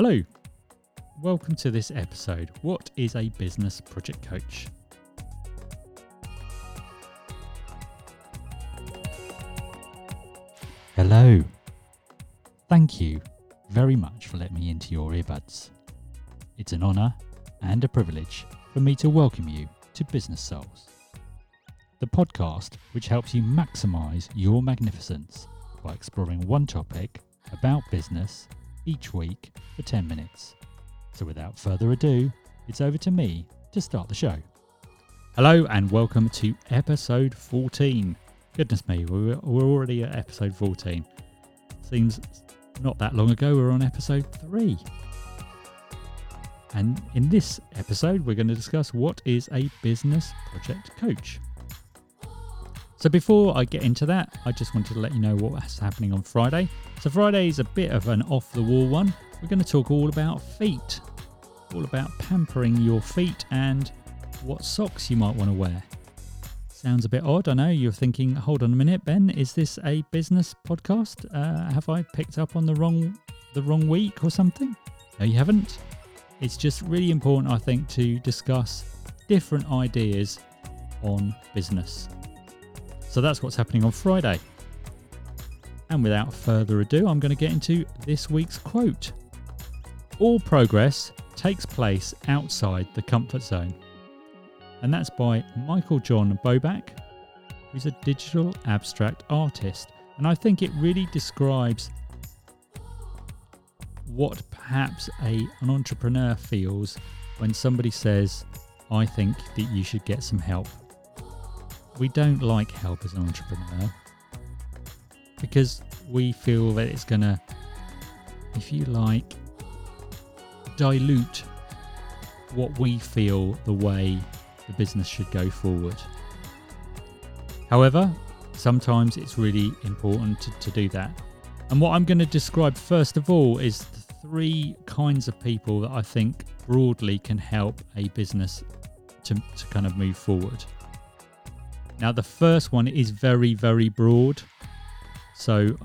Hello, welcome to this episode. What is a business project coach? Hello, thank you very much for letting me into your earbuds. It's an honour and a privilege for me to welcome you to Business Souls, the podcast which helps you maximise your magnificence by exploring one topic about business each week for 10 minutes. So without further ado, it's over to me to start the show. Hello and welcome to episode 14. Goodness me, we're, already at episode 14. Seems not that long ago we were on episode 3. And in this episode, we're going to discuss what is a business project coach. So before I get into that, I just wanted to let you know what's happening on Friday. So Friday is a bit of an off the wall one. We're going to talk all about feet, all about pampering your feet and what socks you might want to wear. Sounds a bit odd, I know. You're thinking, hold on a minute, Ben, is this a business podcast? Uh, have I picked up on the wrong the wrong week or something? No, you haven't. It's just really important, I think, to discuss different ideas on business. So that's what's happening on Friday. And without further ado, I'm going to get into this week's quote All progress takes place outside the comfort zone. And that's by Michael John Bobak, who's a digital abstract artist. And I think it really describes what perhaps a, an entrepreneur feels when somebody says, I think that you should get some help we don't like help as an entrepreneur because we feel that it's going to, if you like, dilute what we feel the way the business should go forward. However, sometimes it's really important to, to do that. And what I'm going to describe first of all is the three kinds of people that I think broadly can help a business to, to kind of move forward. Now, the first one is very, very broad. So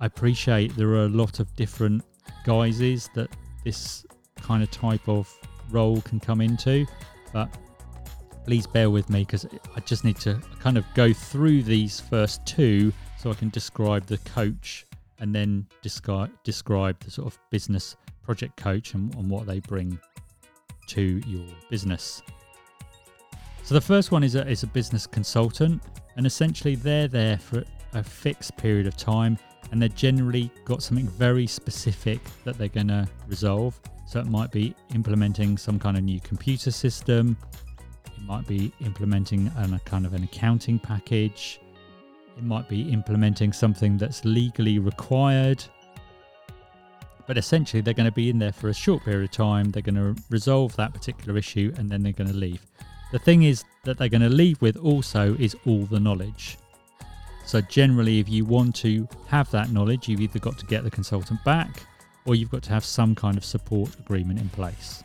I appreciate there are a lot of different guises that this kind of type of role can come into. But please bear with me because I just need to kind of go through these first two so I can describe the coach and then describe describe the sort of business project coach and, and what they bring to your business. So the first one is a, is a business consultant, and essentially they're there for a fixed period of time, and they're generally got something very specific that they're going to resolve. So it might be implementing some kind of new computer system, it might be implementing an, a kind of an accounting package, it might be implementing something that's legally required. But essentially, they're going to be in there for a short period of time. They're going to resolve that particular issue and then they're going to leave. The thing is that they're going to leave with also is all the knowledge. So, generally, if you want to have that knowledge, you've either got to get the consultant back or you've got to have some kind of support agreement in place.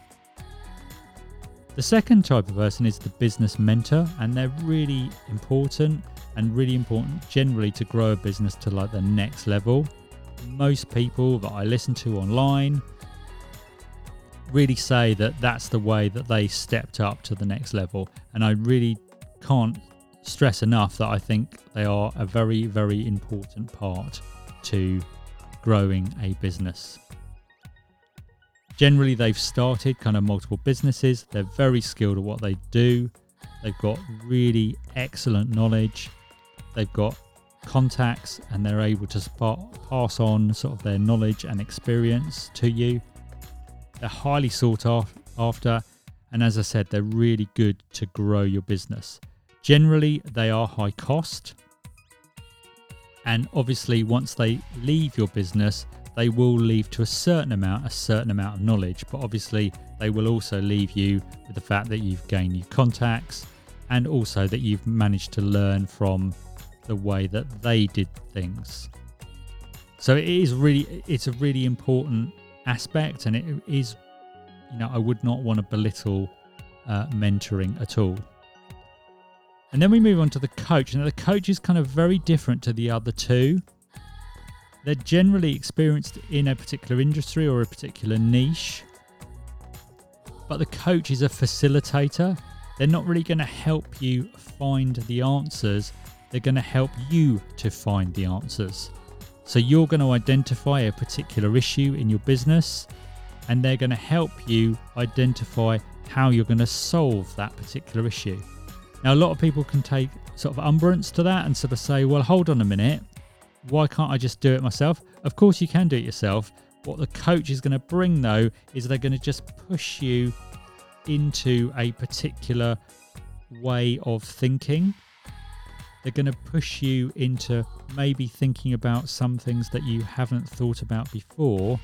The second type of person is the business mentor, and they're really important and really important generally to grow a business to like the next level. Most people that I listen to online really say that that's the way that they stepped up to the next level. And I really can't stress enough that I think they are a very, very important part to growing a business. Generally, they've started kind of multiple businesses, they're very skilled at what they do, they've got really excellent knowledge, they've got contacts, and they're able to pass on sort of their knowledge and experience to you. They're highly sought after, and as I said, they're really good to grow your business. Generally, they are high cost, and obviously, once they leave your business, they will leave to a certain amount, a certain amount of knowledge. But obviously, they will also leave you with the fact that you've gained new contacts and also that you've managed to learn from the way that they did things. So it is really, it's a really important aspect, and it is, you know, I would not want to belittle uh, mentoring at all. And then we move on to the coach. Now, the coach is kind of very different to the other two. They're generally experienced in a particular industry or a particular niche. But the coach is a facilitator. They're not really going to help you find the answers, they're going to help you to find the answers. So you're going to identify a particular issue in your business and they're going to help you identify how you're going to solve that particular issue. Now, a lot of people can take sort of umbrance to that and sort of say, well, hold on a minute. Why can't I just do it myself? Of course, you can do it yourself. What the coach is going to bring, though, is they're going to just push you into a particular way of thinking they're going to push you into maybe thinking about some things that you haven't thought about before.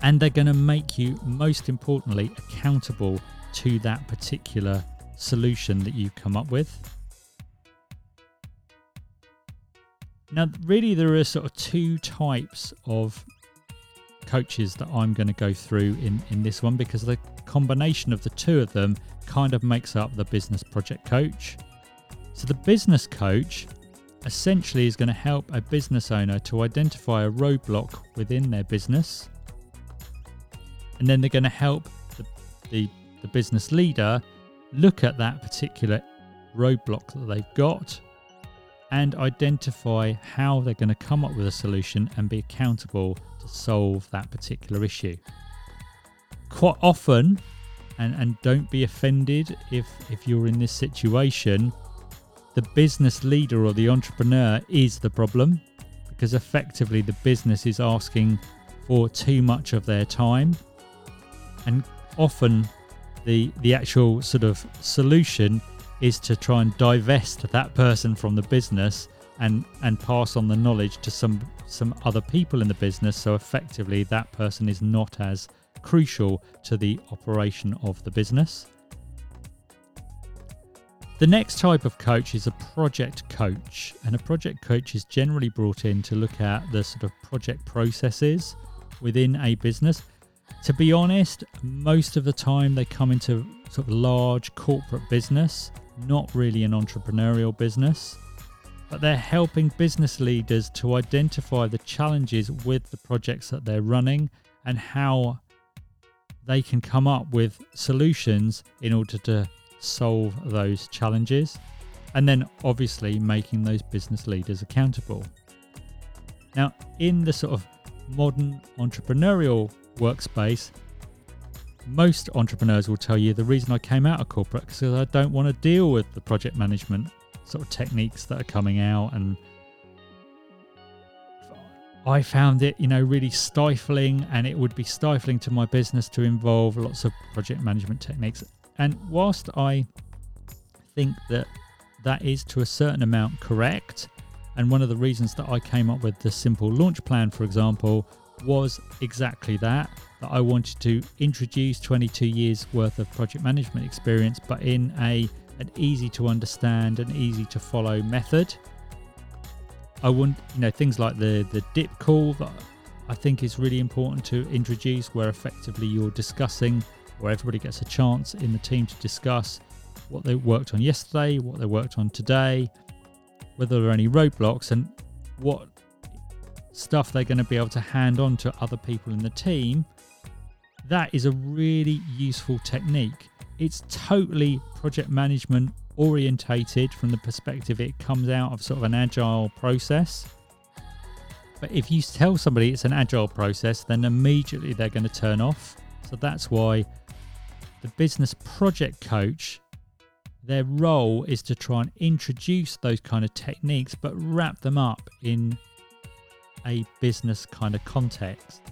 And they're going to make you, most importantly, accountable to that particular solution that you've come up with. Now, really, there are sort of two types of coaches that I'm going to go through in, in this one because the combination of the two of them kind of makes up the business project coach. So, the business coach essentially is going to help a business owner to identify a roadblock within their business. And then they're going to help the, the, the business leader look at that particular roadblock that they've got and identify how they're going to come up with a solution and be accountable to solve that particular issue. Quite often, and and don't be offended if if you're in this situation the business leader or the entrepreneur is the problem because effectively the business is asking for too much of their time and often the the actual sort of solution is to try and divest that person from the business and and pass on the knowledge to some some other people in the business so effectively that person is not as crucial to the operation of the business. The next type of coach is a project coach, and a project coach is generally brought in to look at the sort of project processes within a business. To be honest, most of the time they come into sort of large corporate business, not really an entrepreneurial business, but they're helping business leaders to identify the challenges with the projects that they're running and how they can come up with solutions in order to solve those challenges. And then obviously making those business leaders accountable. Now, in the sort of modern entrepreneurial workspace, most entrepreneurs will tell you the reason I came out of corporate is because I don't want to deal with the project management sort of techniques that are coming out and I found it, you know, really stifling, and it would be stifling to my business to involve lots of project management techniques. And whilst I think that that is to a certain amount correct, and one of the reasons that I came up with the simple launch plan, for example, was exactly that that I wanted to introduce 22 years worth of project management experience, but in a an easy to understand and easy to follow method I want, you know, things like the the dip call that I think is really important to introduce, where effectively you're discussing, where everybody gets a chance in the team to discuss what they worked on yesterday, what they worked on today, whether there are any roadblocks, and what stuff they're going to be able to hand on to other people in the team. That is a really useful technique. It's totally project management orientated from the perspective it comes out of sort of an agile process. But if you tell somebody it's an agile process, then immediately they're going to turn off. So that's why the business project coach, their role is to try and introduce those kind of techniques, but wrap them up in a business kind of context.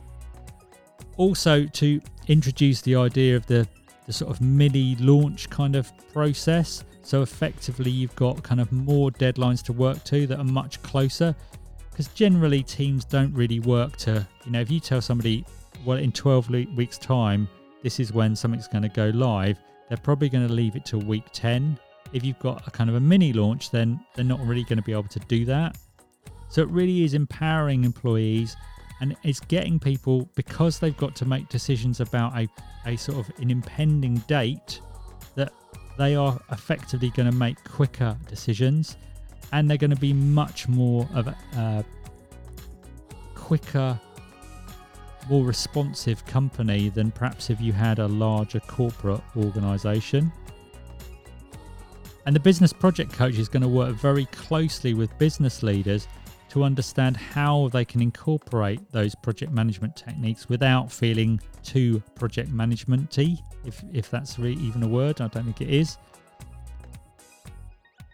Also, to introduce the idea of the, the sort of mini launch kind of process so effectively, you've got kind of more deadlines to work to that are much closer. Because generally, teams don't really work to, you know, if you tell somebody, well, in 12 weeks' time, this is when something's going to go live, they're probably going to leave it till week 10. If you've got a kind of a mini launch, then they're not really going to be able to do that. So it really is empowering employees and it's getting people because they've got to make decisions about a, a sort of an impending date they are effectively going to make quicker decisions and they're going to be much more of a uh, quicker, more responsive company than perhaps if you had a larger corporate organization. And the business project coach is going to work very closely with business leaders to understand how they can incorporate those project management techniques without feeling too project managementy, if if that's really even a word. I don't think it is.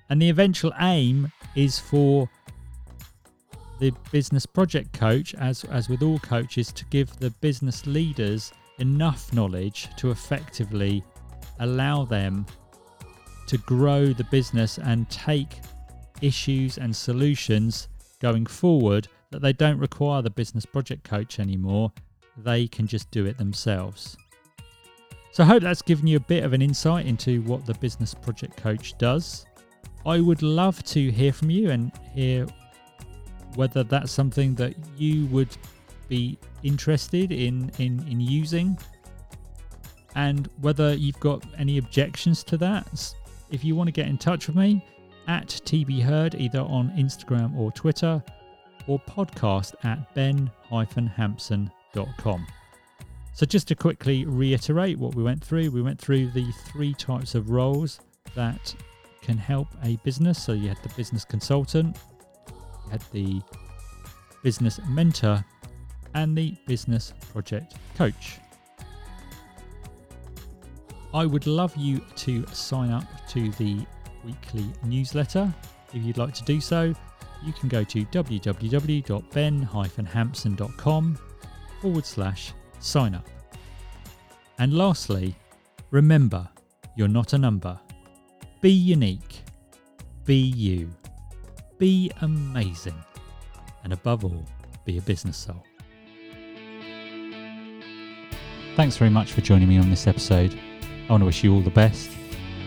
And the eventual aim is for the business project coach, as as with all coaches, to give the business leaders enough knowledge to effectively allow them to grow the business and take issues and solutions going forward that they don't require the business project coach anymore. They can just do it themselves. So I hope that's given you a bit of an insight into what the business project coach does. I would love to hear from you and hear whether that's something that you would be interested in in, in using and whether you've got any objections to that if you want to get in touch with me, at TB Heard either on Instagram or Twitter, or podcast at ben-hampson.com. So, just to quickly reiterate what we went through, we went through the three types of roles that can help a business. So, you had the business consultant, you had the business mentor, and the business project coach. I would love you to sign up to the weekly newsletter. If you'd like to do so, you can go to www.ben-hampson.com forward slash sign up. And lastly, remember you're not a number. Be unique. Be you. Be amazing. And above all, be a business soul. Thanks very much for joining me on this episode. I want to wish you all the best,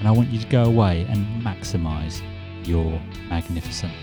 and I want you to go away and maximize your magnificence.